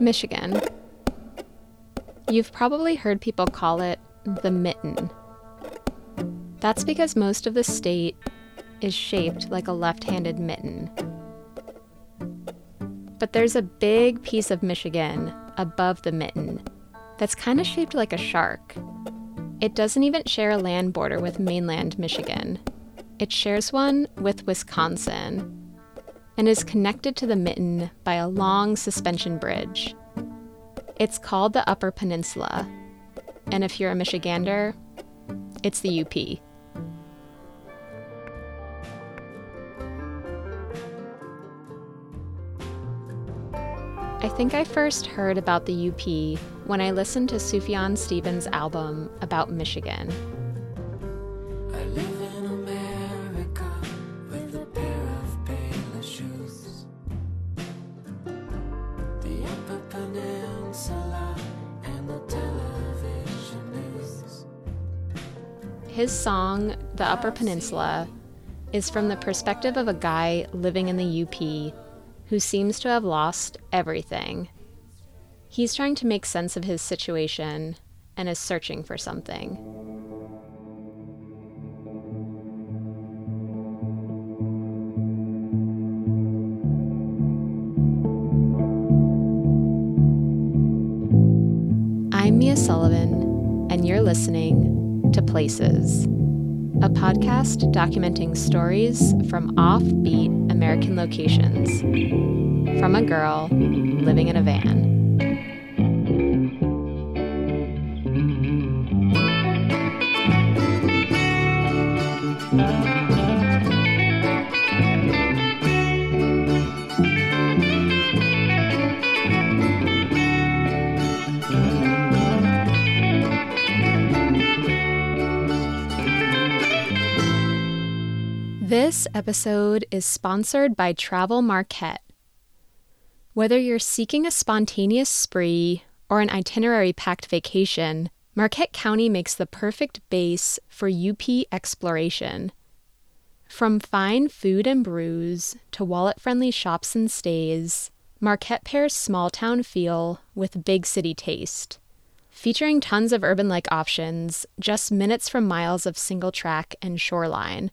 Michigan. You've probably heard people call it the mitten. That's because most of the state is shaped like a left handed mitten. But there's a big piece of Michigan above the mitten that's kind of shaped like a shark. It doesn't even share a land border with mainland Michigan. It shares one with Wisconsin and is connected to the mitten by a long suspension bridge. It's called the Upper Peninsula, and if you're a Michigander, it's the UP. I think I first heard about the UP when I listened to Sufjan Stevens' album about Michigan. His song, The Upper Peninsula, is from the perspective of a guy living in the UP who seems to have lost everything. He's trying to make sense of his situation and is searching for something. I'm Mia Sullivan, and you're listening to Places, a podcast documenting stories from offbeat American locations from a girl living in a van. Episode is sponsored by Travel Marquette. Whether you're seeking a spontaneous spree or an itinerary packed vacation, Marquette County makes the perfect base for UP exploration. From fine food and brews to wallet friendly shops and stays, Marquette pairs small town feel with big city taste. Featuring tons of urban like options, just minutes from miles of single track and shoreline.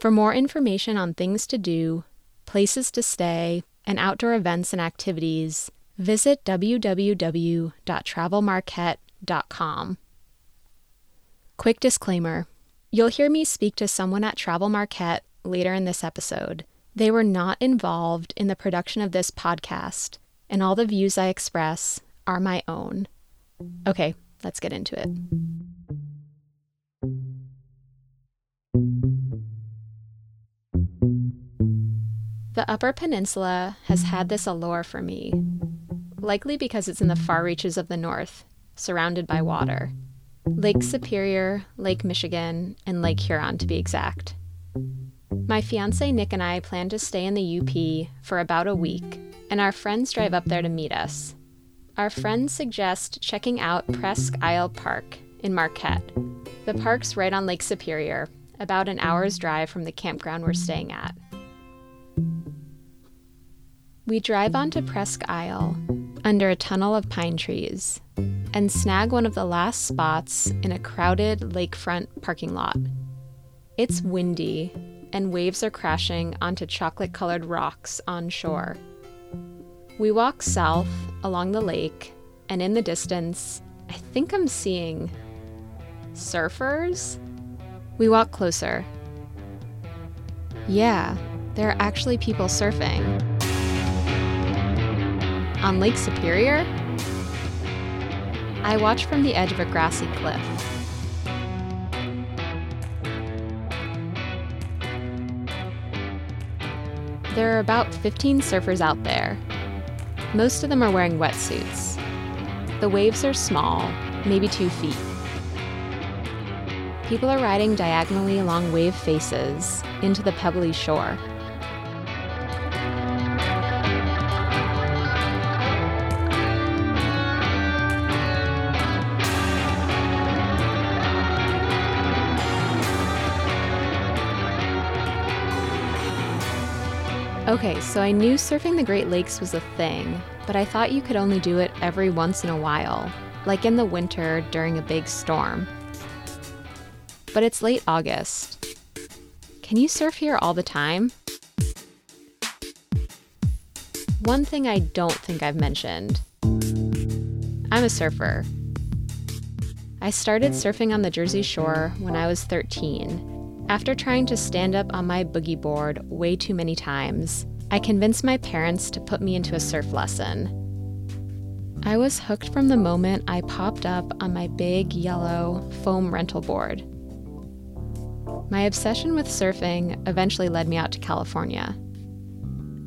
For more information on things to do, places to stay, and outdoor events and activities, visit www.travelmarquette.com. Quick disclaimer you'll hear me speak to someone at Travel Marquette later in this episode. They were not involved in the production of this podcast, and all the views I express are my own. Okay, let's get into it. The Upper Peninsula has had this allure for me, likely because it's in the far reaches of the north, surrounded by water. Lake Superior, Lake Michigan, and Lake Huron to be exact. My fiance Nick and I plan to stay in the UP for about a week, and our friends drive up there to meet us. Our friends suggest checking out Presque Isle Park in Marquette. The park's right on Lake Superior, about an hour's drive from the campground we're staying at. We drive onto Presque Isle under a tunnel of pine trees and snag one of the last spots in a crowded lakefront parking lot. It's windy, and waves are crashing onto chocolate colored rocks on shore. We walk south along the lake, and in the distance, I think I'm seeing surfers. We walk closer. Yeah, there are actually people surfing. On Lake Superior, I watch from the edge of a grassy cliff. There are about 15 surfers out there. Most of them are wearing wetsuits. The waves are small, maybe two feet. People are riding diagonally along wave faces into the pebbly shore. Okay, so I knew surfing the Great Lakes was a thing, but I thought you could only do it every once in a while, like in the winter during a big storm. But it's late August. Can you surf here all the time? One thing I don't think I've mentioned I'm a surfer. I started surfing on the Jersey Shore when I was 13. After trying to stand up on my boogie board way too many times, I convinced my parents to put me into a surf lesson. I was hooked from the moment I popped up on my big yellow foam rental board. My obsession with surfing eventually led me out to California.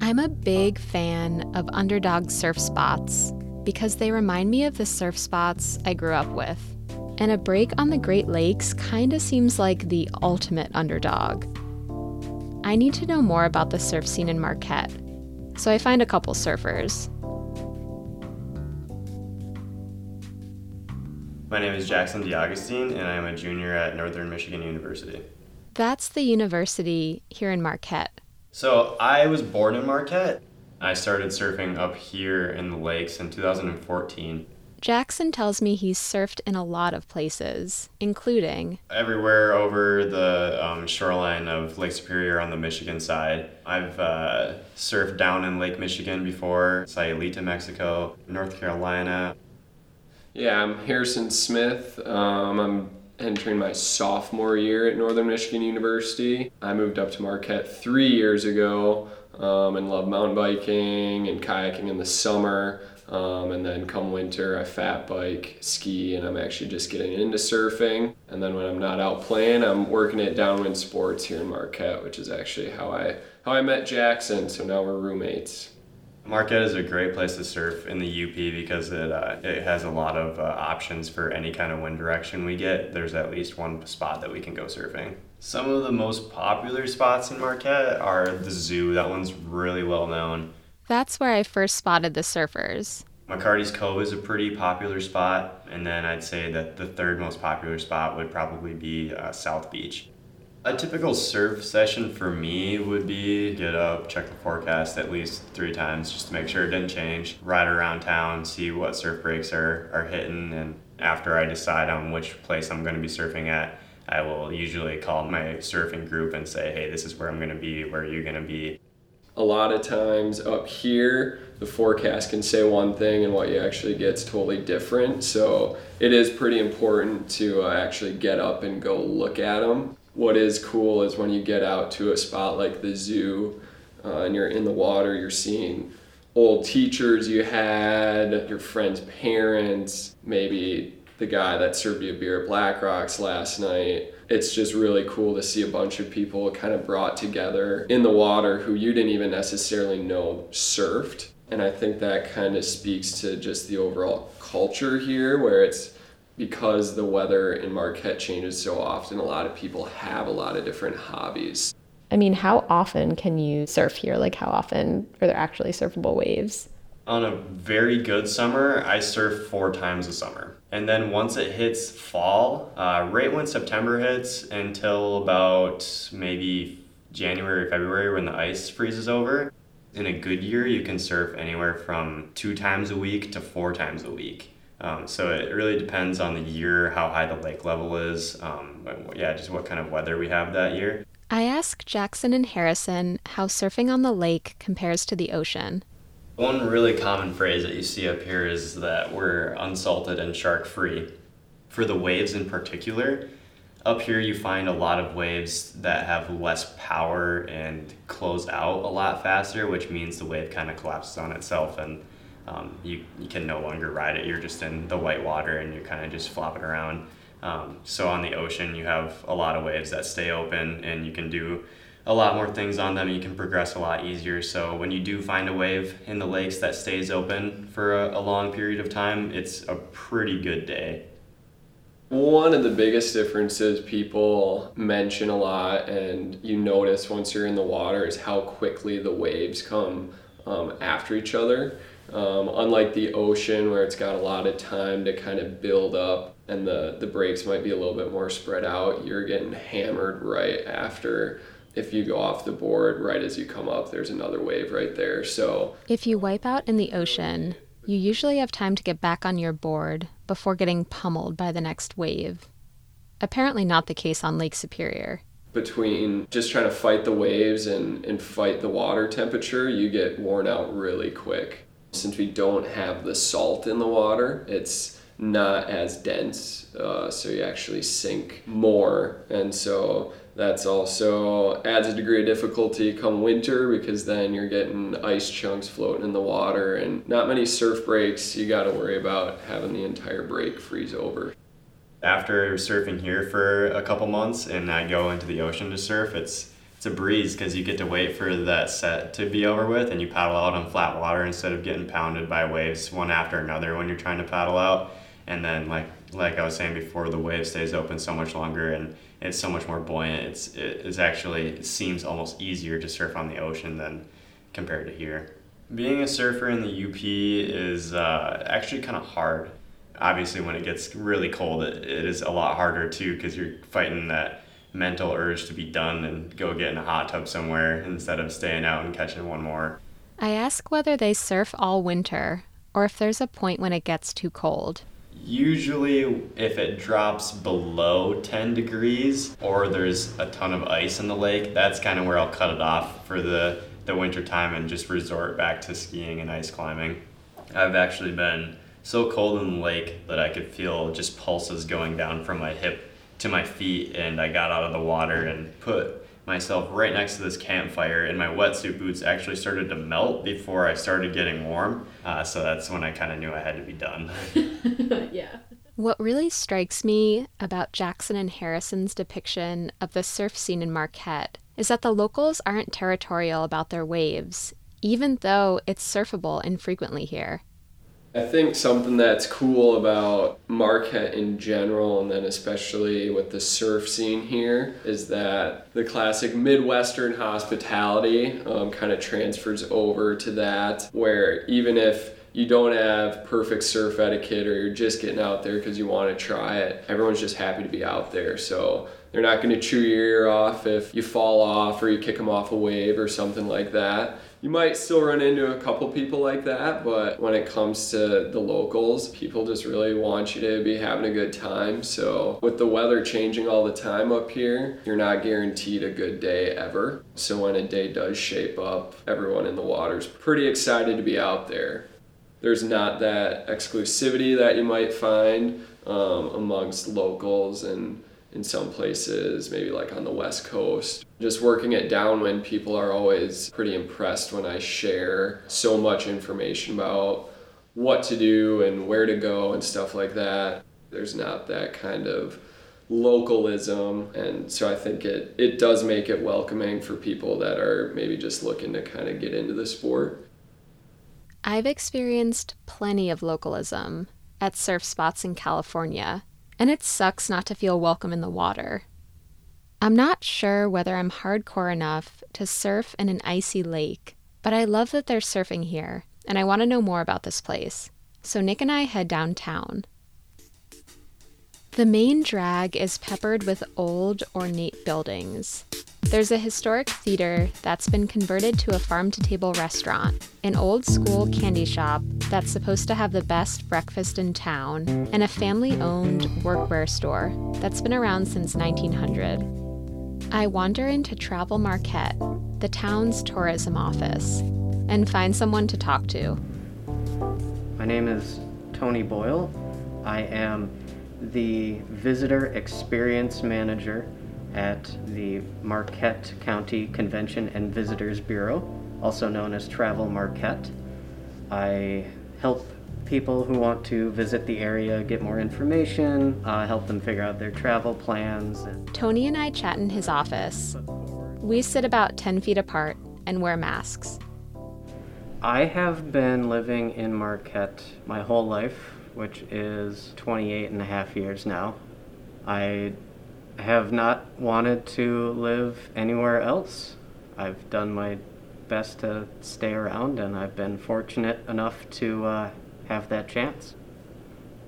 I'm a big fan of underdog surf spots because they remind me of the surf spots I grew up with. And a break on the Great Lakes kinda seems like the ultimate underdog. I need to know more about the surf scene in Marquette, so I find a couple surfers. My name is Jackson DiAugustine, and I am a junior at Northern Michigan University. That's the university here in Marquette. So I was born in Marquette. I started surfing up here in the lakes in 2014. Jackson tells me he's surfed in a lot of places, including Everywhere over the um, shoreline of Lake Superior on the Michigan side. I've uh, surfed down in Lake Michigan before, Sayulita, Mexico, North Carolina. Yeah, I'm Harrison Smith. Um, I'm entering my sophomore year at Northern Michigan University. I moved up to Marquette three years ago um, and love mountain biking and kayaking in the summer. Um, and then come winter, I fat bike, ski, and I'm actually just getting into surfing. And then when I'm not out playing, I'm working at Downwind Sports here in Marquette, which is actually how I how I met Jackson. So now we're roommates. Marquette is a great place to surf in the UP because it, uh, it has a lot of uh, options for any kind of wind direction we get. There's at least one spot that we can go surfing. Some of the most popular spots in Marquette are the zoo. That one's really well known. That's where I first spotted the surfers. McCarty's Cove is a pretty popular spot, and then I'd say that the third most popular spot would probably be uh, South Beach. A typical surf session for me would be get up, check the forecast at least three times just to make sure it didn't change, ride around town, see what surf breaks are, are hitting, and after I decide on which place I'm going to be surfing at, I will usually call my surfing group and say, hey, this is where I'm going to be, where are you going to be? A lot of times up here the forecast can say one thing and what you actually get is totally different. So it is pretty important to uh, actually get up and go look at them what is cool is when you get out to a spot like the zoo uh, and you're in the water you're seeing old teachers you had your friends parents maybe the guy that served you a beer at Blackrocks last night it's just really cool to see a bunch of people kind of brought together in the water who you didn't even necessarily know surfed. And I think that kind of speaks to just the overall culture here, where it's because the weather in Marquette changes so often, a lot of people have a lot of different hobbies. I mean, how often can you surf here? Like, how often are there actually surfable waves? On a very good summer, I surf four times a summer. And then once it hits fall, uh, right when September hits until about maybe January, February when the ice freezes over, in a good year, you can surf anywhere from two times a week to four times a week. Um, so it really depends on the year, how high the lake level is, um, yeah, just what kind of weather we have that year. I asked Jackson and Harrison how surfing on the lake compares to the ocean. One really common phrase that you see up here is that we're unsalted and shark free. For the waves in particular, up here you find a lot of waves that have less power and close out a lot faster, which means the wave kind of collapses on itself and um, you, you can no longer ride it. You're just in the white water and you're kind of just flopping around. Um, so on the ocean, you have a lot of waves that stay open and you can do a lot more things on them. You can progress a lot easier. So when you do find a wave in the lakes that stays open for a, a long period of time, it's a pretty good day. One of the biggest differences people mention a lot, and you notice once you're in the water, is how quickly the waves come um, after each other. Um, unlike the ocean, where it's got a lot of time to kind of build up and the, the breaks might be a little bit more spread out, you're getting hammered right after If you go off the board right as you come up, there's another wave right there. So If you wipe out in the ocean, you usually have time to get back on your board before getting pummeled by the next wave. Apparently, not the case on Lake Superior. between just trying to fight the waves and, and fight the water temperature, you get worn out really quick. Since we don't have the salt in the water, it's not as dense, uh, so you actually sink more. And so that's also adds a degree of difficulty come winter because then you're getting ice chunks floating in the water and not many surf breaks. You got to worry about having the entire break freeze over. After surfing here for a couple months and I go into the ocean to surf, it's it's a breeze because you get to wait for that set to be over with and you paddle out on flat water instead of getting pounded by waves one after another when you're trying to paddle out. And then like like I was saying before, the wave stays open so much longer and it's so much more buoyant. It's it is actually it seems almost easier to surf on the ocean than compared to here. Being a surfer in the UP is uh, actually kind of hard. Obviously, when it gets really cold, it, it is a lot harder too because you're fighting that mental urge to be done and go get in a hot tub somewhere instead of staying out and catching one more. I ask whether they surf all winter or if there's a point when it gets too cold. Usually, if it drops below 10 degrees or there's a ton of ice in the lake, that's kind of where I'll cut it off for the, the winter time and just resort back to skiing and ice climbing. I've actually been so cold in the lake that I could feel just pulses going down from my hip to my feet, and I got out of the water and put myself right next to this campfire, and my wetsuit boots actually started to melt before I started getting warm. Uh, so that's when I kind of knew I had to be done. yeah. What really strikes me about Jackson and Harrison's depiction of the surf scene in Marquette is that the locals aren't territorial about their waves, even though it's surfable infrequently here. I think something that's cool about Marquette in general, and then especially with the surf scene here, is that the classic Midwestern hospitality um, kind of transfers over to that, where even if you don't have perfect surf etiquette or you're just getting out there because you want to try it, everyone's just happy to be out there. So they're not going to chew your ear off if you fall off or you kick them off a wave or something like that. You might still run into a couple people like that, but when it comes to the locals, people just really want you to be having a good time. So, with the weather changing all the time up here, you're not guaranteed a good day ever. So, when a day does shape up, everyone in the water's pretty excited to be out there. There's not that exclusivity that you might find um, amongst locals and in some places, maybe like on the West Coast. Just working at Downwind, people are always pretty impressed when I share so much information about what to do and where to go and stuff like that. There's not that kind of localism and so I think it it does make it welcoming for people that are maybe just looking to kind of get into the sport. I've experienced plenty of localism at surf spots in California, and it sucks not to feel welcome in the water. I'm not sure whether I'm hardcore enough to surf in an icy lake, but I love that there's surfing here, and I want to know more about this place. So Nick and I head downtown. The main drag is peppered with old, ornate buildings. There's a historic theater that's been converted to a farm to table restaurant, an old school candy shop that's supposed to have the best breakfast in town, and a family owned workwear store that's been around since 1900. I wander into Travel Marquette, the town's tourism office, and find someone to talk to. My name is Tony Boyle. I am the Visitor Experience Manager at the Marquette County Convention and Visitors Bureau, also known as Travel Marquette. I help people who want to visit the area get more information, uh, help them figure out their travel plans, and Tony and I chat in his office. We sit about 10 feet apart and wear masks. I have been living in Marquette my whole life, which is 28 and a half years now. I have not wanted to live anywhere else. I've done my best to stay around, and I've been fortunate enough to uh, have that chance.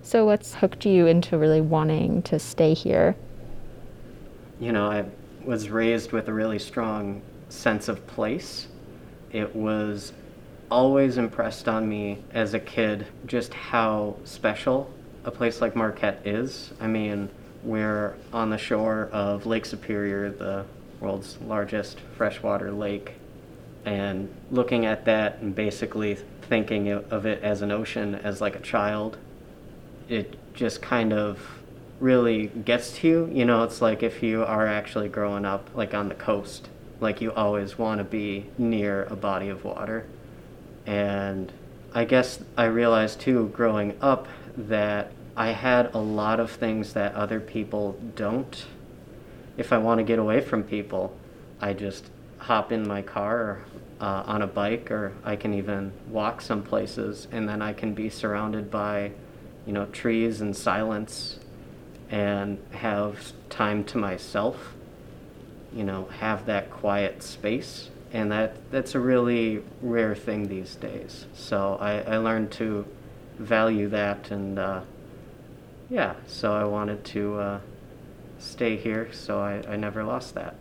So, what's hooked you into really wanting to stay here? You know, I was raised with a really strong sense of place. It was always impressed on me as a kid just how special a place like Marquette is. I mean, we're on the shore of Lake Superior, the world's largest freshwater lake, and looking at that and basically thinking of it as an ocean as like a child, it just kind of really gets to you. You know, it's like if you are actually growing up like on the coast, like you always want to be near a body of water. And I guess I realized too growing up that I had a lot of things that other people don't. If I want to get away from people, I just hop in my car or uh, on a bike, or I can even walk some places, and then I can be surrounded by, you know, trees and silence, and have time to myself. You know, have that quiet space, and that that's a really rare thing these days. So I, I learned to value that, and uh, yeah, so I wanted to uh, stay here, so I, I never lost that.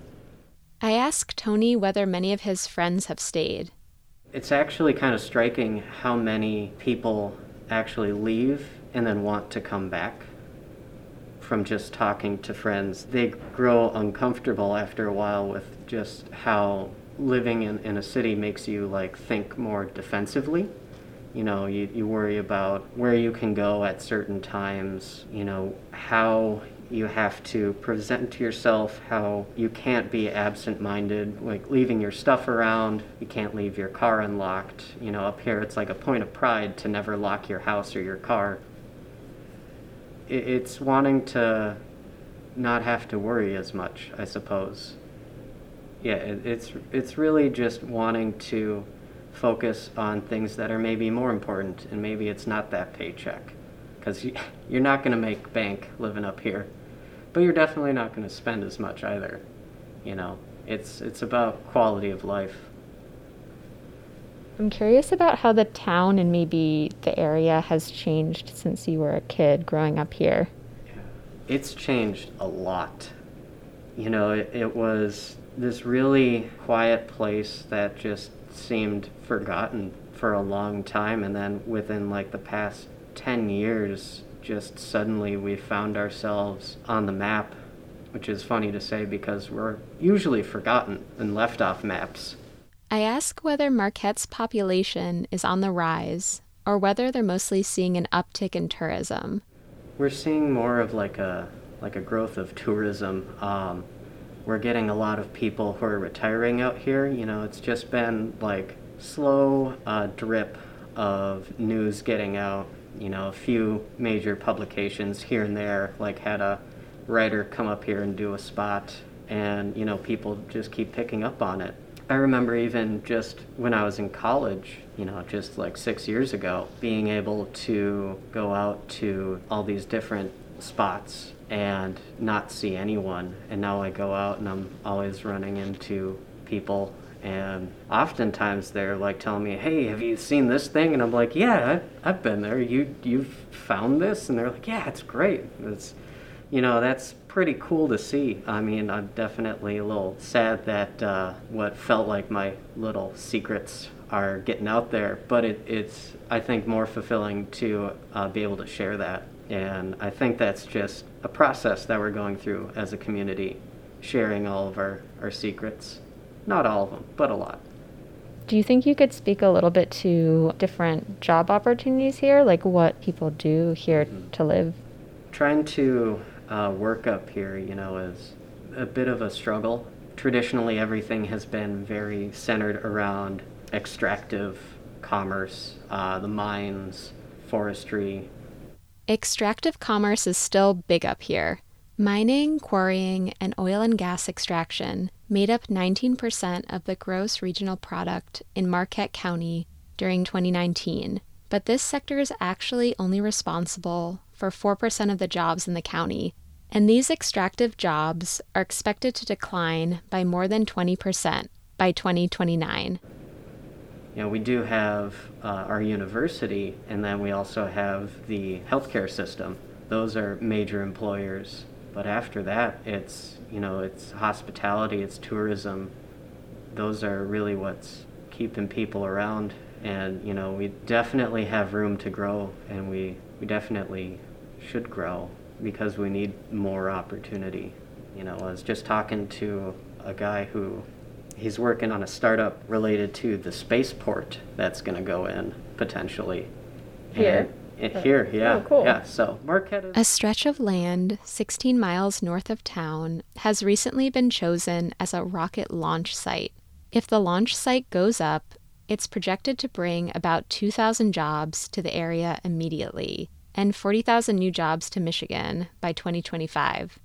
I asked Tony whether many of his friends have stayed. It's actually kind of striking how many people actually leave and then want to come back from just talking to friends. They grow uncomfortable after a while with just how living in, in a city makes you like think more defensively. You know, you, you worry about where you can go at certain times, you know, how you have to present to yourself how you can't be absent minded, like leaving your stuff around. You can't leave your car unlocked. You know, up here it's like a point of pride to never lock your house or your car. It, it's wanting to not have to worry as much, I suppose. Yeah, it, it's it's really just wanting to focus on things that are maybe more important, and maybe it's not that paycheck because you, you're not going to make bank living up here, but you're definitely not going to spend as much either. You know, it's it's about quality of life. I'm curious about how the town and maybe the area has changed since you were a kid growing up here. It's changed a lot. You know, it, it was this really quiet place that just seemed forgotten for a long time, and then within like the past 10 years, just suddenly we found ourselves on the map, which is funny to say because we're usually forgotten and left off maps. I ask whether Marquette's population is on the rise or whether they're mostly seeing an uptick in tourism. We're seeing more of like a like a growth of tourism. Um, we're getting a lot of people who are retiring out here. You know, it's just been like slow uh, drip of news getting out. You know, a few major publications here and there, like had a writer come up here and do a spot, and you know, people just keep picking up on it. I remember even just when I was in college, you know, just like six years ago, being able to go out to all these different spots and not see anyone. And now I go out and I'm always running into people. And oftentimes they're like telling me, "Hey, have you seen this thing?" And I'm like, "Yeah, I've been there. You you've found this?" And they're like, "Yeah, it's great. It's you know that's pretty cool to see. I mean, I'm definitely a little sad that uh, what felt like my little secrets are getting out there, but it, it's I think more fulfilling to uh, be able to share that. And I think that's just a process that we're going through as a community, sharing all of our, our secrets. Not all of them, but a lot. Do you think you could speak a little bit to different job opportunities here, like what people do here to live? Trying to uh, work up here, you know, is a bit of a struggle. Traditionally, everything has been very centered around extractive commerce, uh, the mines, forestry. Extractive commerce is still big up here. Mining, quarrying, and oil and gas extraction made up 19% of the gross regional product in Marquette County during 2019, but this sector is actually only responsible for 4% of the jobs in the county, and these extractive jobs are expected to decline by more than 20% by 2029. You know, we do have uh, our university, and then we also have the healthcare system. Those are major employers But after that, it's, you know, it's hospitality, it's tourism. Those are really what's keeping people around. And, you know, we definitely have room to grow, and we, we definitely should grow because we need more opportunity. You know, I was just talking to a guy who he's working on a startup related to the spaceport that's going to go in potentially. Here? And- here, oh, yeah. Oh, cool. Yeah, so Marquette is. A stretch of land 16 miles north of town has recently been chosen as a rocket launch site. If the launch site goes up, it's projected to bring about 2,000 jobs to the area immediately and 40,000 new jobs to Michigan by 2025.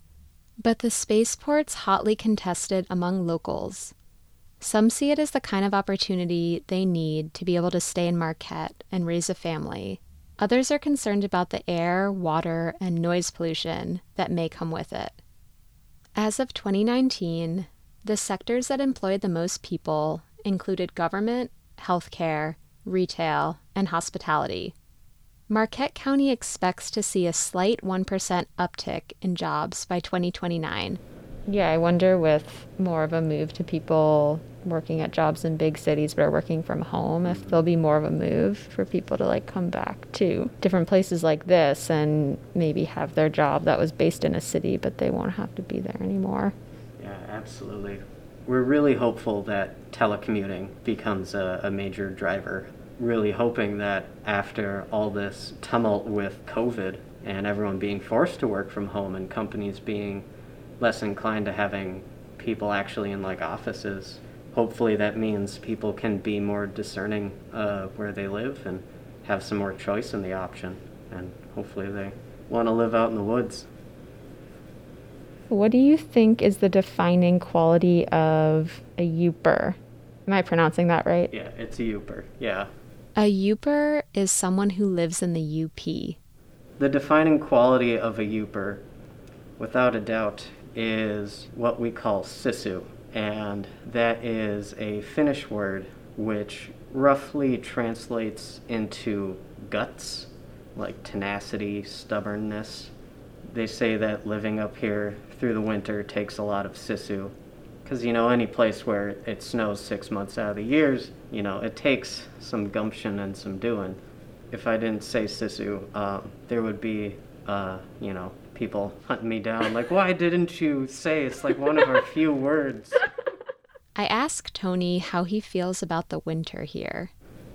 But the spaceport's hotly contested among locals. Some see it as the kind of opportunity they need to be able to stay in Marquette and raise a family. Others are concerned about the air, water, and noise pollution that may come with it. As of 2019, the sectors that employed the most people included government, healthcare, retail, and hospitality. Marquette County expects to see a slight 1% uptick in jobs by 2029. Yeah, I wonder with more of a move to people working at jobs in big cities but are working from home, if there'll be more of a move for people to like come back to different places like this and maybe have their job that was based in a city, but they won't have to be there anymore. Yeah, absolutely. We're really hopeful that telecommuting becomes a, a major driver. Really hoping that after all this tumult with COVID and everyone being forced to work from home and companies being less inclined to having people actually in like offices, hopefully that means people can be more discerning uh, where they live and have some more choice in the option. And hopefully they want to live out in the woods. What do you think is the defining quality of a Yooper? Am I pronouncing that right? Yeah, it's a Yooper. Yeah. A Yooper is someone who lives in the UP. The defining quality of a Yooper, without a doubt, is what we call sisu, and that is a Finnish word which roughly translates into guts, like tenacity, stubbornness. They say that living up here through the winter takes a lot of sisu. Because, you know, any place where it snows six months out of the years, you know, it takes some gumption and some doing. If I didn't say sisu, um, there would be, uh, you know, people hunting me down. Like, why didn't you say it's like one of our few words? I asked Tony how he feels about the winter here.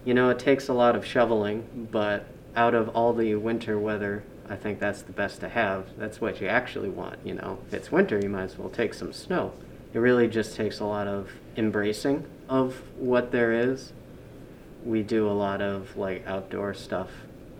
You know, it takes a lot of shoveling, but out of all the winter weather, I think that's the best to have. That's what you actually want, you know. If it's winter, you might as well take some snow. It really just takes a lot of embracing of what there is. We do a lot of like outdoor stuff.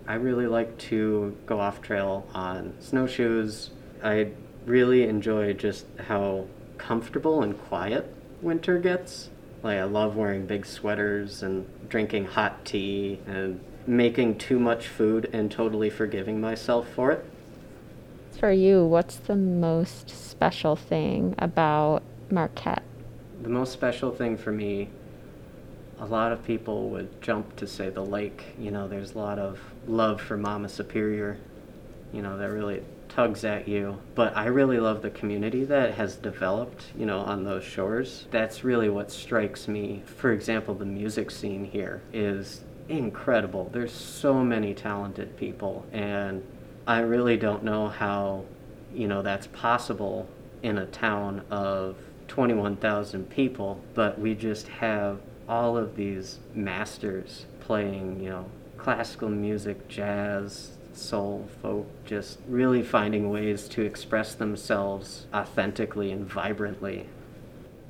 I really like to go off trail on snowshoes. I really enjoy just how comfortable and quiet winter gets. Like I love wearing big sweaters and drinking hot tea and making too much food and totally forgiving myself for it. For you, what's the most special thing about Marquette? The most special thing for me, a lot of people would jump to say the lake. You know, there's a lot of love for Mama Superior, you know, that really tugs at you. But I really love the community that has developed, you know, on those shores. That's really what strikes me. For example, the music scene here is incredible. There's so many talented people, and I really don't know how, you know, that's possible in a town of 21,000 people, but we just have all of these masters playing, you know, classical music, jazz, soul, folk, just really finding ways to express themselves authentically and vibrantly.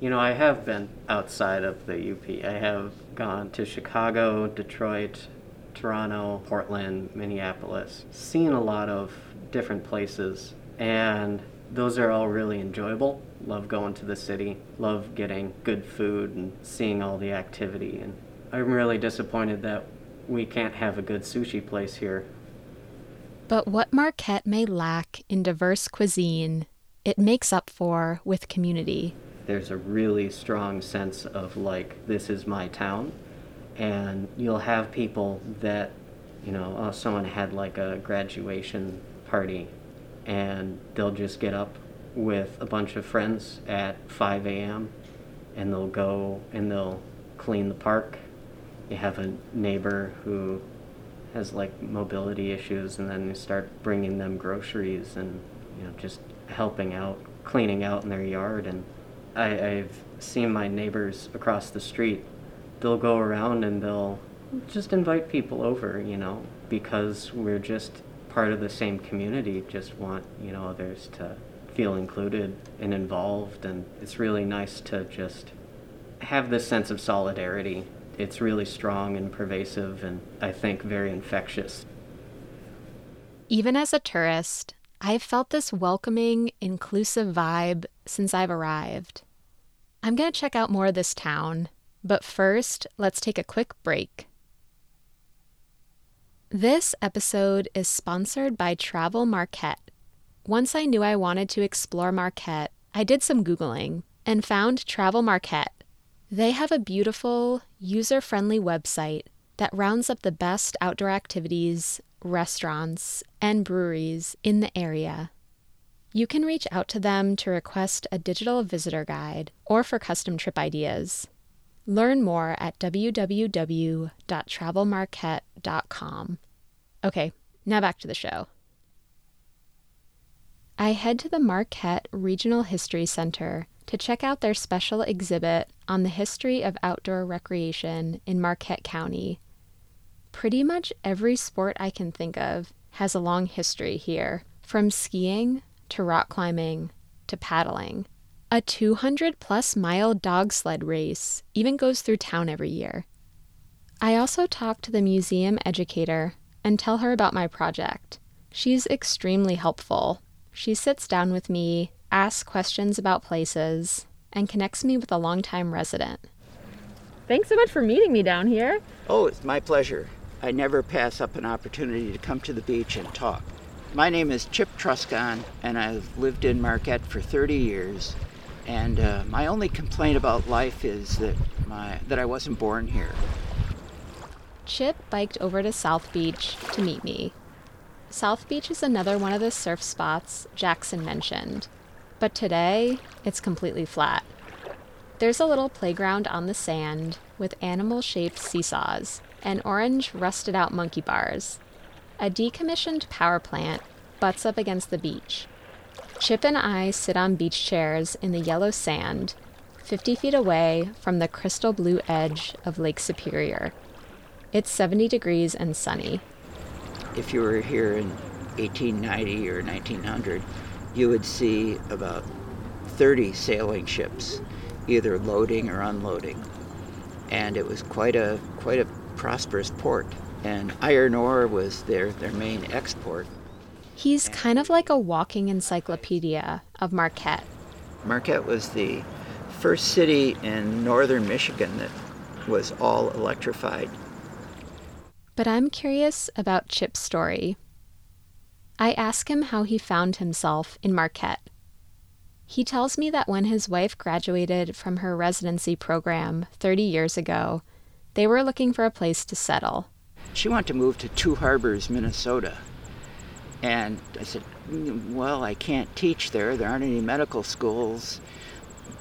You know, I have been outside of the UP. I have gone to Chicago, Detroit, Toronto, Portland, Minneapolis, seen a lot of different places, and those are all really enjoyable. Love going to the city, love getting good food and seeing all the activity. And I'm really disappointed that we can't have a good sushi place here. But what Marquette may lack in diverse cuisine, it makes up for with community. There's a really strong sense of like, this is my town. And you'll have people that, you know, oh, someone had like a graduation party and they'll just get up with a bunch of friends at 5 a.m. and they'll go and they'll clean the park. You have a neighbor who has like mobility issues and then you start bringing them groceries and you know just helping out cleaning out in their yard and I, I've seen my neighbors across the street they'll go around and they'll just invite people over you know because we're just part of the same community just want you know others to feel included and involved and it's really nice to just have this sense of solidarity it's really strong and pervasive and I think very infectious. Even as a tourist, I've felt this welcoming, inclusive vibe since I've arrived. I'm going to check out more of this town, but first, let's take a quick break. This episode is sponsored by Travel Marquette. Once I knew I wanted to explore Marquette, I did some Googling and found Travel Marquette they have a beautiful, user friendly website that rounds up the best outdoor activities, restaurants, and breweries in the area. You can reach out to them to request a digital visitor guide or for custom trip ideas. Learn more at www.travelmarquette.com. Okay, now back to the show. I head to the Marquette Regional History Center to check out their special exhibit on the history of outdoor recreation in Marquette County. Pretty much every sport I can think of has a long history here, from skiing to rock climbing to paddling. A 200 plus mile dog sled race even goes through town every year. I also talk to the museum educator and tell her about my project. She's extremely helpful. She sits down with me asks questions about places, and connects me with a longtime resident. Thanks so much for meeting me down here. Oh, it's my pleasure. I never pass up an opportunity to come to the beach and talk. My name is Chip Truscon, and I've lived in Marquette for 30 years. And uh, my only complaint about life is that my that I wasn't born here. Chip biked over to South Beach to meet me. South Beach is another one of the surf spots Jackson mentioned, but today it's completely flat. There's a little playground on the sand with animal shaped seesaws and orange rusted out monkey bars. A decommissioned power plant butts up against the beach. Chip and I sit on beach chairs in the yellow sand, 50 feet away from the crystal blue edge of Lake Superior. It's 70 degrees and sunny. If you were here in 1890 or 1900, you would see about 30 sailing ships, either loading or unloading. And it was quite a quite a prosperous port. And iron ore was their, their main export. He's kind of like a walking encyclopedia of Marquette. Marquette was the first city in northern Michigan that was all electrified. But I'm curious about Chip's story. I ask him how he found himself in Marquette. He tells me that when his wife graduated from her residency program 30 years ago, they were looking for a place to settle. She wanted to move to Two Harbors, Minnesota. And I said, mm, Well, I can't teach there. There aren't any medical schools.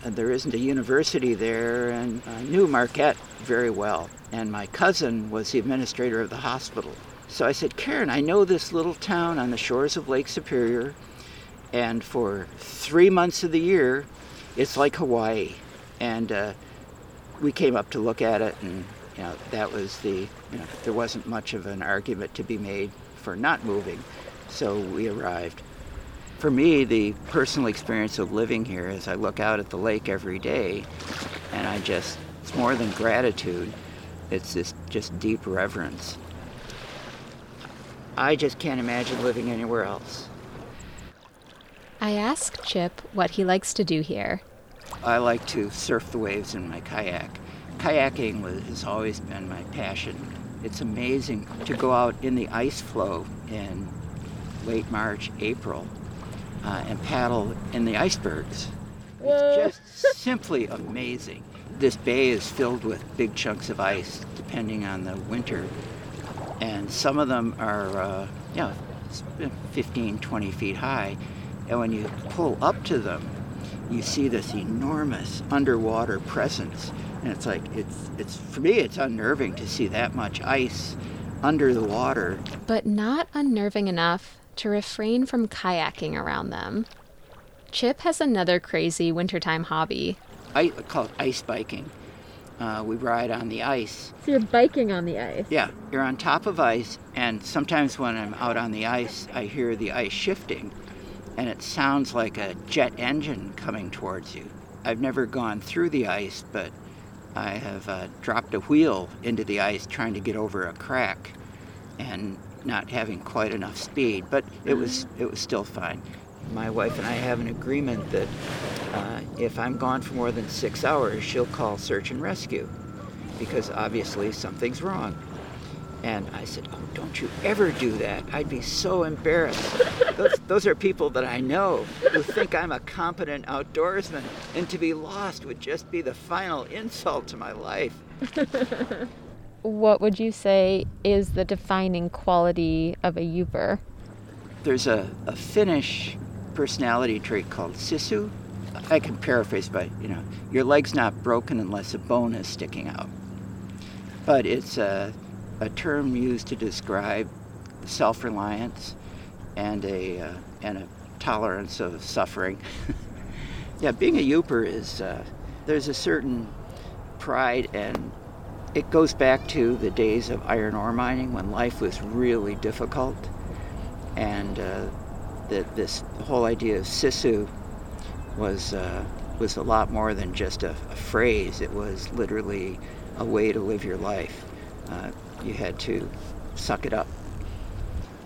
And there isn't a university there. And I knew Marquette very well. And my cousin was the administrator of the hospital. So I said, Karen, I know this little town on the shores of Lake Superior, and for three months of the year, it's like Hawaii. And uh, we came up to look at it, and you know, that was the, you know, there wasn't much of an argument to be made for not moving. So we arrived. For me, the personal experience of living here is I look out at the lake every day, and I just, it's more than gratitude, it's this just deep reverence. I just can't imagine living anywhere else. I ask Chip what he likes to do here. I like to surf the waves in my kayak. Kayaking was, has always been my passion. It's amazing to go out in the ice floe in late March, April, uh, and paddle in the icebergs. It's just simply amazing. This bay is filled with big chunks of ice, depending on the winter and some of them are, uh, you know, it's 15, 20 feet high. And when you pull up to them, you see this enormous underwater presence. And it's like, it's, it's for me, it's unnerving to see that much ice under the water. but not unnerving enough to refrain from kayaking around them. Chip has another crazy wintertime hobby. I call it ice biking. Uh, we ride on the ice. So you're biking on the ice. Yeah, you're on top of ice, and sometimes when I'm out on the ice, I hear the ice shifting, and it sounds like a jet engine coming towards you. I've never gone through the ice, but I have uh, dropped a wheel into the ice trying to get over a crack, and not having quite enough speed. But it was it was still fine. My wife and I have an agreement that uh, if I'm gone for more than six hours, she'll call search and rescue because obviously something's wrong. And I said, Oh, don't you ever do that. I'd be so embarrassed. those, those are people that I know who think I'm a competent outdoorsman, and to be lost would just be the final insult to my life. What would you say is the defining quality of a Yooper? There's a, a Finnish personality trait called sisu. I can paraphrase, but you know, your leg's not broken unless a bone is sticking out. But it's a, a term used to describe self-reliance and a uh, and a tolerance of suffering. yeah, being a Yooper is uh, there's a certain pride and it goes back to the days of iron ore mining when life was really difficult and uh, that this whole idea of sisu was uh, was a lot more than just a, a phrase. It was literally a way to live your life. Uh, you had to suck it up.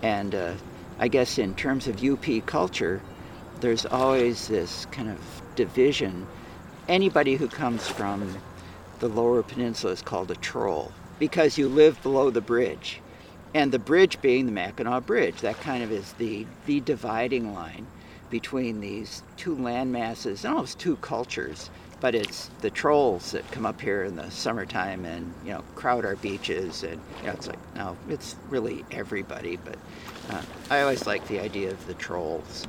And uh, I guess in terms of UP culture, there's always this kind of division. Anybody who comes from the lower peninsula is called a troll because you live below the bridge and the bridge being the Mackinac Bridge. That kind of is the, the dividing line between these two land masses and almost two cultures. But it's the trolls that come up here in the summertime and you know crowd our beaches, and you know, it's like no, it's really everybody. But uh, I always like the idea of the trolls.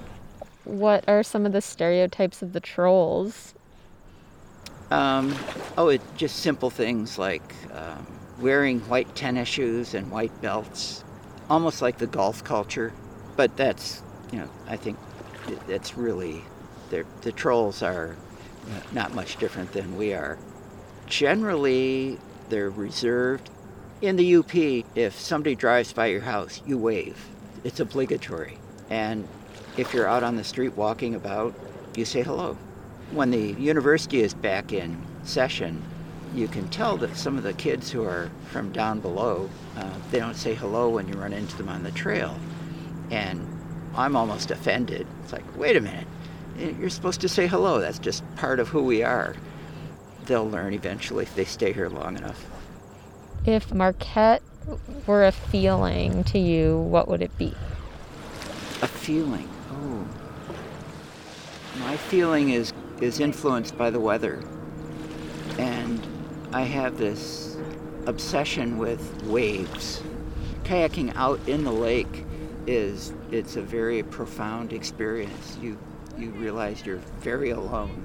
What are some of the stereotypes of the trolls? Um, oh, it just simple things like um, wearing white tennis shoes and white belts, almost like the golf culture. But that's, you know, I think that's really, the trolls are not much different than we are. Generally, they're reserved. In the UP, if somebody drives by your house, you wave. It's obligatory. And if you're out on the street walking about, you say hello when the university is back in session, you can tell that some of the kids who are from down below, uh, they don't say hello when you run into them on the trail. And I'm almost offended. It's like, wait a minute, you're supposed to say hello. That's just part of who we are. They'll learn eventually if they stay here long enough. If Marquette were a feeling to you, what would it be? A feeling. Oh. My feeling is is influenced by the weather. And I have this obsession with waves. Kayaking out in the lake is it's a very profound experience. You you realize you're very alone.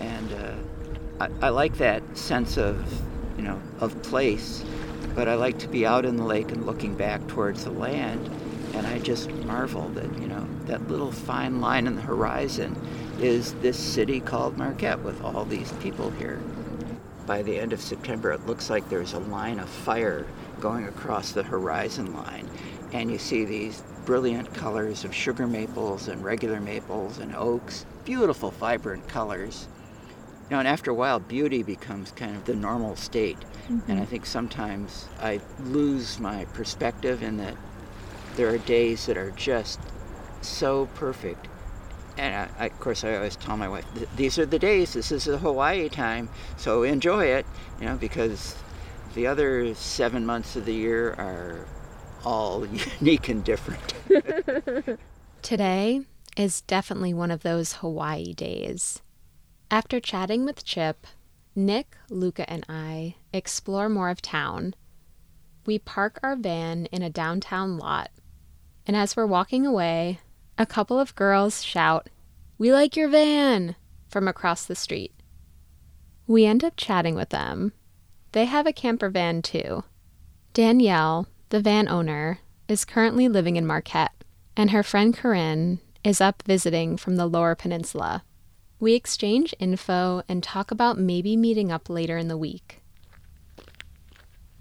And uh, I, I like that sense of you know of place, but I like to be out in the lake and looking back towards the land and I just marvel that you know that little fine line in the horizon is this city called Marquette with all these people here. By the end of September, it looks like there's a line of fire going across the horizon line, and you see these brilliant colors of sugar maples and regular maples and oaks, beautiful, vibrant colors. You know, and after a while, beauty becomes kind of the normal state. And I mm-hmm. think sometimes I lose my perspective in that there are days that are just so perfect. And I, of course, I always tell my wife, these are the days. This is the Hawaii time, so enjoy it. You know, because the other seven months of the year are all unique and different. Today is definitely one of those Hawaii days. After chatting with Chip, Nick, Luca, and I explore more of town. We park our van in a downtown lot. And as we're walking away, a couple of girls shout, We like your van! from across the street. We end up chatting with them. They have a camper van too. Danielle, the van owner, is currently living in Marquette, and her friend Corinne is up visiting from the Lower Peninsula. We exchange info and talk about maybe meeting up later in the week.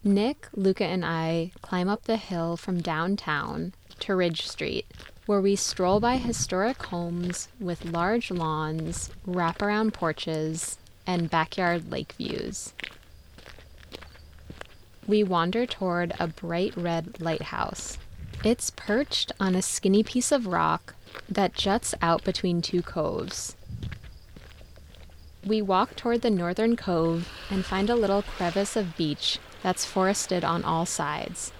Nick, Luca, and I climb up the hill from downtown to Ridge Street, where we stroll by historic homes with large lawns, wraparound porches, and backyard lake views. We wander toward a bright red lighthouse. It's perched on a skinny piece of rock that juts out between two coves. We walk toward the northern cove and find a little crevice of beach that's forested on all sides.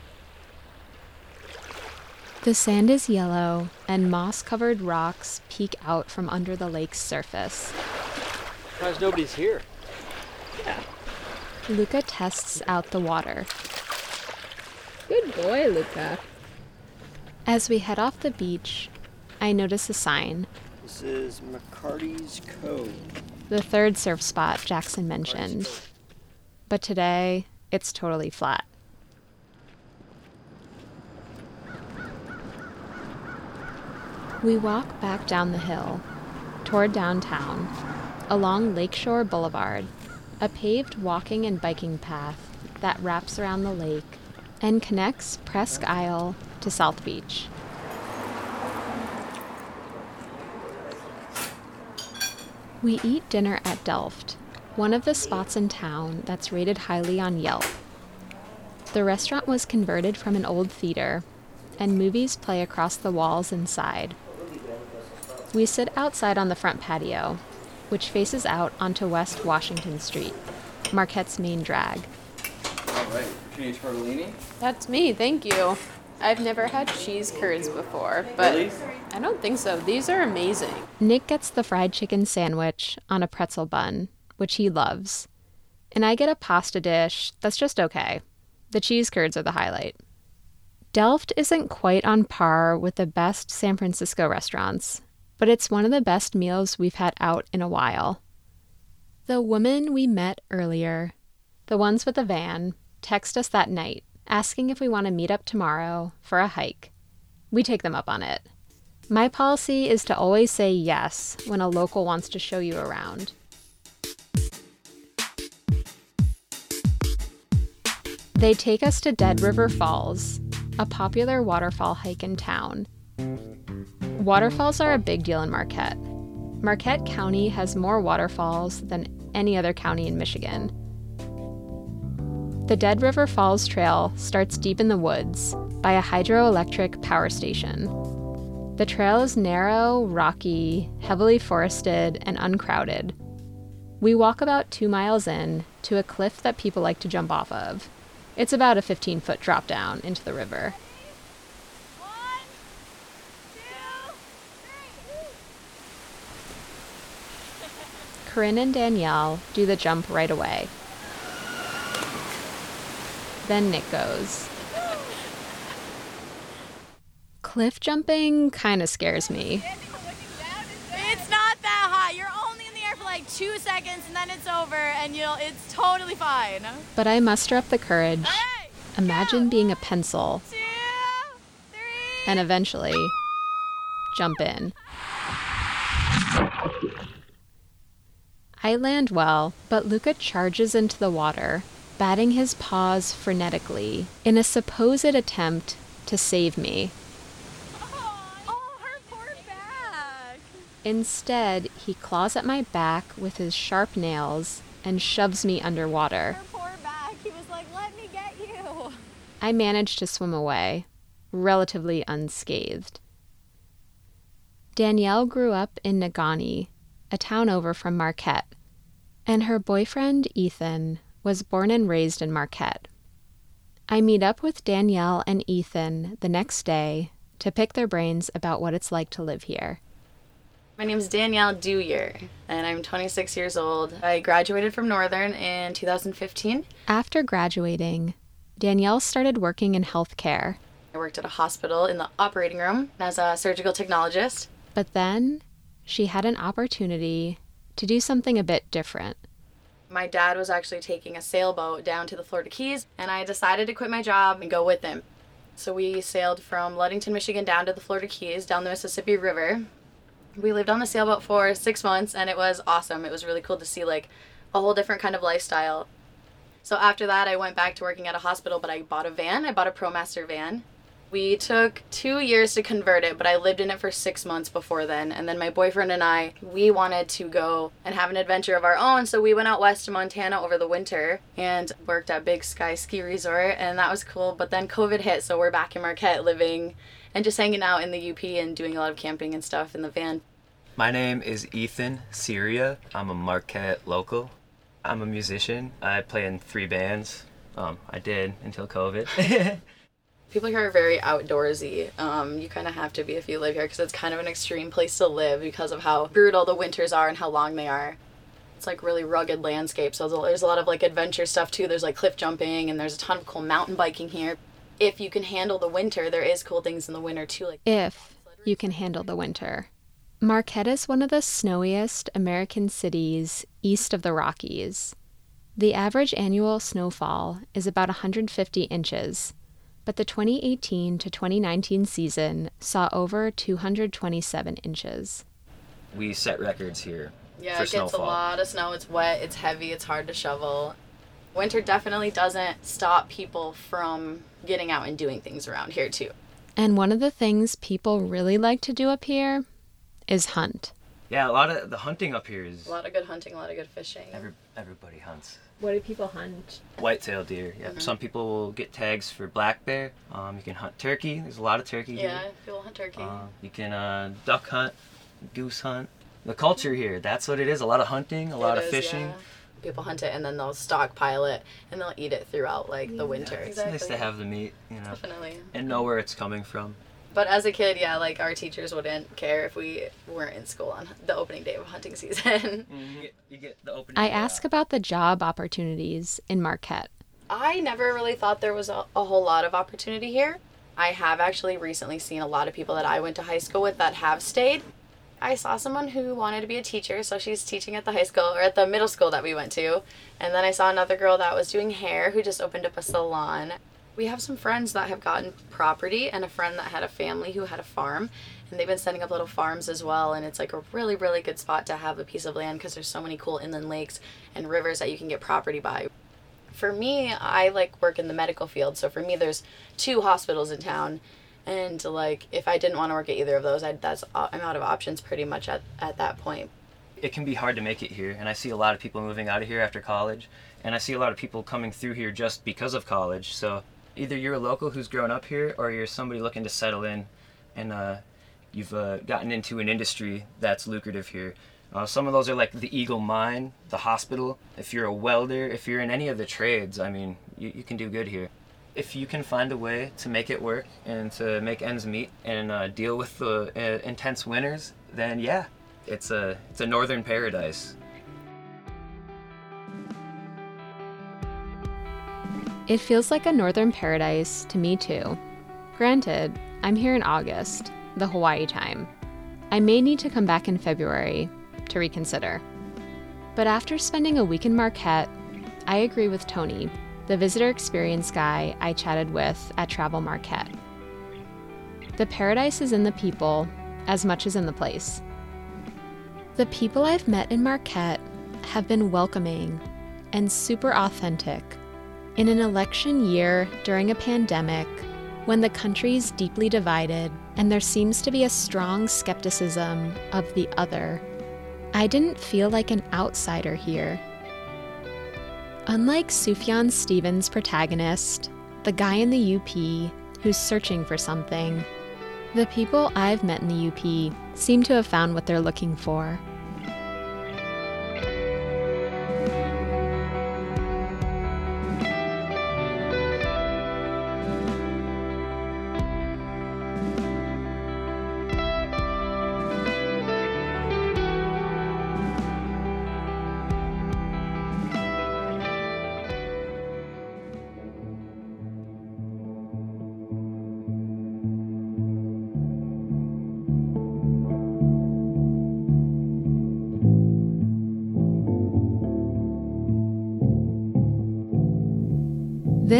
The sand is yellow, and moss covered rocks peek out from under the lake's surface. Surprised nobody's here. Yeah. Luca tests out the water. Good boy, Luca. As we head off the beach, I notice a sign, This is McCarty's Cove. the third surf spot Jackson mentioned. But today, it's totally flat. We walk back down the hill toward downtown along Lakeshore Boulevard, a paved walking and biking path that wraps around the lake and connects Presque Isle to South Beach. We eat dinner at Delft, one of the spots in town that's rated highly on Yelp. The restaurant was converted from an old theater, and movies play across the walls inside. We sit outside on the front patio, which faces out onto West Washington Street, Marquette's main drag. All right, peach tortellini. That's me, thank you. I've never had cheese curds before, but Really? I don't think so. These are amazing. Nick gets the fried chicken sandwich on a pretzel bun, which he loves. And I get a pasta dish that's just okay. The cheese curds are the highlight. Delft isn't quite on par with the best San Francisco restaurants, but it's one of the best meals we've had out in a while. The woman we met earlier, the ones with the van, text us that night asking if we want to meet up tomorrow for a hike. We take them up on it. My policy is to always say yes when a local wants to show you around. They take us to Dead River Falls, a popular waterfall hike in town. Waterfalls are a big deal in Marquette. Marquette County has more waterfalls than any other county in Michigan. The Dead River Falls Trail starts deep in the woods by a hydroelectric power station. The trail is narrow, rocky, heavily forested, and uncrowded. We walk about two miles in to a cliff that people like to jump off of. It's about a 15 foot drop down into the river. Corinne and Danielle do the jump right away. Then Nick goes. Cliff jumping kind of scares me. It's not that high. You're only in the air for like two seconds and then it's over and you'll it's totally fine. But I muster up the courage. Alright. Imagine being a pencil Two, three. and eventually jump in. I land well, but Luca charges into the water, batting his paws frenetically in a supposed attempt to save me. Oh, her. Instead, he claws at my back with his sharp nails and shoves me underwater. Poor back. He was like, let me get you. I managed to swim away, relatively unscathed. Danielle grew up in Negaunee, a town over from Marquette, and her boyfriend, Ethan, was born and raised in Marquette. I meet up with Danielle and Ethan the next day to pick their brains about what it's like to live here. My name is Danielle Dewyer, and I'm 26 years old. I graduated from Northern in 2015. After graduating, Danielle started working in healthcare. I worked at a hospital in the operating room as a surgical technologist. But then she had an opportunity to do something a bit different. My dad was actually taking a sailboat down to the Florida Keys, and I decided to quit my job and go with him. So we sailed from Ludington, Michigan down to the Florida Keys, down the Mississippi River. We lived on the sailboat for six months, and it was awesome. It was really cool to see like a whole different kind of lifestyle. So after that, I went back to working at a hospital, but I bought a van. I bought a ProMaster van. We took two years to convert it, but I lived in it for six months before then. And then my boyfriend and I, we wanted to go and have an adventure of our own. So we went out west to Montana over the winter and worked at Big Sky Ski Resort. And that was cool. But then COVID hit, so we're back in Marquette living and just hanging out in the UP and doing a lot of camping and stuff in the van. My name is Ethan Syria. I'm a Marquette local. I'm a musician. I play in three bands. Um, I did until COVID. People here are very outdoorsy. Um, you kind of have to be if you live here because it's kind of an extreme place to live because of how brutal the winters are and how long they are. It's like really rugged landscape, so there's a lot of like adventure stuff too. There's like cliff jumping and there's a ton of cool mountain biking here. If you can handle the winter, there is cool things in the winter too. Like If you can handle the winter. Marquette is one of the snowiest American cities east of the Rockies. The average annual snowfall is about 150 inches, but the 2018 to 2019 season saw over 227 inches. we set records here Yeah, for it gets snowfall. a lot of snow. It's wet, it's heavy, it's hard to shovel. Winter definitely doesn't stop people from getting out and doing things around here too. And one of the things people really like to do up here is hunt. Yeah, a lot of the hunting up here is A lot of good hunting, a lot of good fishing. every, everybody hunts. What do people hunt? Whitetail deer. Yeah. Mhm. Some people will get tags for black bear. Um, you can hunt turkey. There's a lot of turkey here. Yeah, here. people hunt turkey. Uh, you can uh, duck hunt, goose hunt. The culture here, that's what it is. A lot of hunting, a lot It of fishing. yeah. People hunt it and then they'll stockpile it and they'll eat it throughout like the winter. It's nice to have the meat, you know, Definitely. and know where it's coming from. But as a kid, yeah, like our teachers wouldn't care if we weren't in school on the opening day of hunting season. Mm, you get, you get the opening. I ask about the job opportunities in Marquette. I never really thought there was a, a whole lot of opportunity here. I have actually recently seen a lot of people that I went to high school with that have stayed. I saw someone who wanted to be a teacher, so she's teaching at the high school or at the middle school that we went to. And then I saw another girl that was doing hair who just opened up a salon. We have some friends that have gotten property and a friend that had a family who had a farm. And they've been setting up little farms as well. And it's like a really, really good spot to have a piece of land because there's so many cool inland lakes and rivers that you can get property by for me, I like work in the medical field. So for me, there's two hospitals in town, and like if I didn't want to work at either of those, I that's uh, I'm out of options pretty much at at that point. it can be hard to make it here and i see a lot of people moving out of here after college and i see a lot of people coming through here just because of college so either you're a local who's grown up here or you're somebody looking to settle in and uh, you've uh, gotten into an industry that's lucrative here. Uh, some of those are like the eagle mine the hospital. If you're a welder if you're in any of the trades i mean you, you can do good here. If you can find a way to make it work and to make ends meet and uh, deal with the uh, intense winters then yeah it's a it's a northern paradise. It feels like a northern paradise to me too. Granted, I'm here in August, the Hawaii time. I may need to come back in February to reconsider. But after spending a week in Marquette, I agree with Tony, the visitor experience guy I chatted with at Travel Marquette. The paradise is in the people as much as in the place. The people I've met in Marquette have been welcoming and super authentic. In an election year during a pandemic, when the country's deeply divided and there seems to be a strong skepticism of the other, I didn't feel like an outsider here. Unlike Sufjan Stevens' protagonist, the guy in the UP who's searching for something, the people I've met in the UP seem to have found what they're looking for.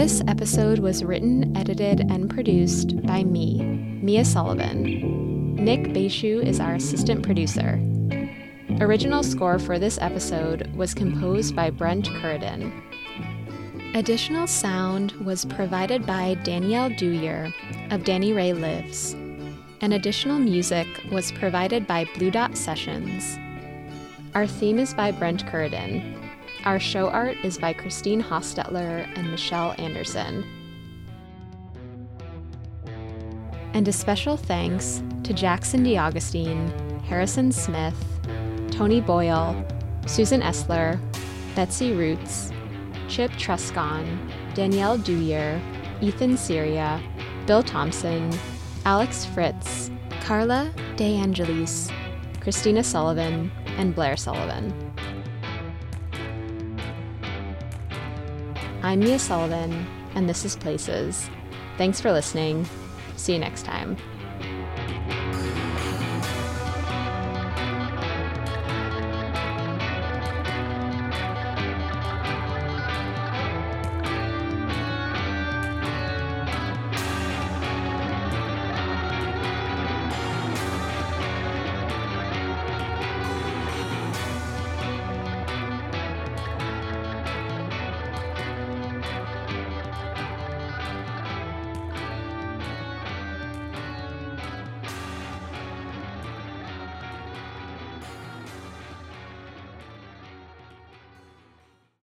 This episode was written, edited, and produced by me, Mia Sullivan. Nick Beishu is our assistant producer. Original score for this episode was composed by Brent Curridon. Additional sound was provided by Danielle Duyer of Danny Ray Lives. And additional music was provided by Blue Dot Sessions. Our theme is by Brent Curridon. Our show art is by Christine Hostetler and Michelle Anderson. And a special thanks to Jackson DeAugustine, Harrison Smith, Tony Boyle, Susan Essler, Betsy Roots, Chip Truscon, Danielle Duyer, Ethan Syria, Bill Thompson, Alex Fritz, Carla DeAngelis, Christina Sullivan, and Blair Sullivan. I'm Mia Sullivan, and this is Places. Thanks for listening. See you next time.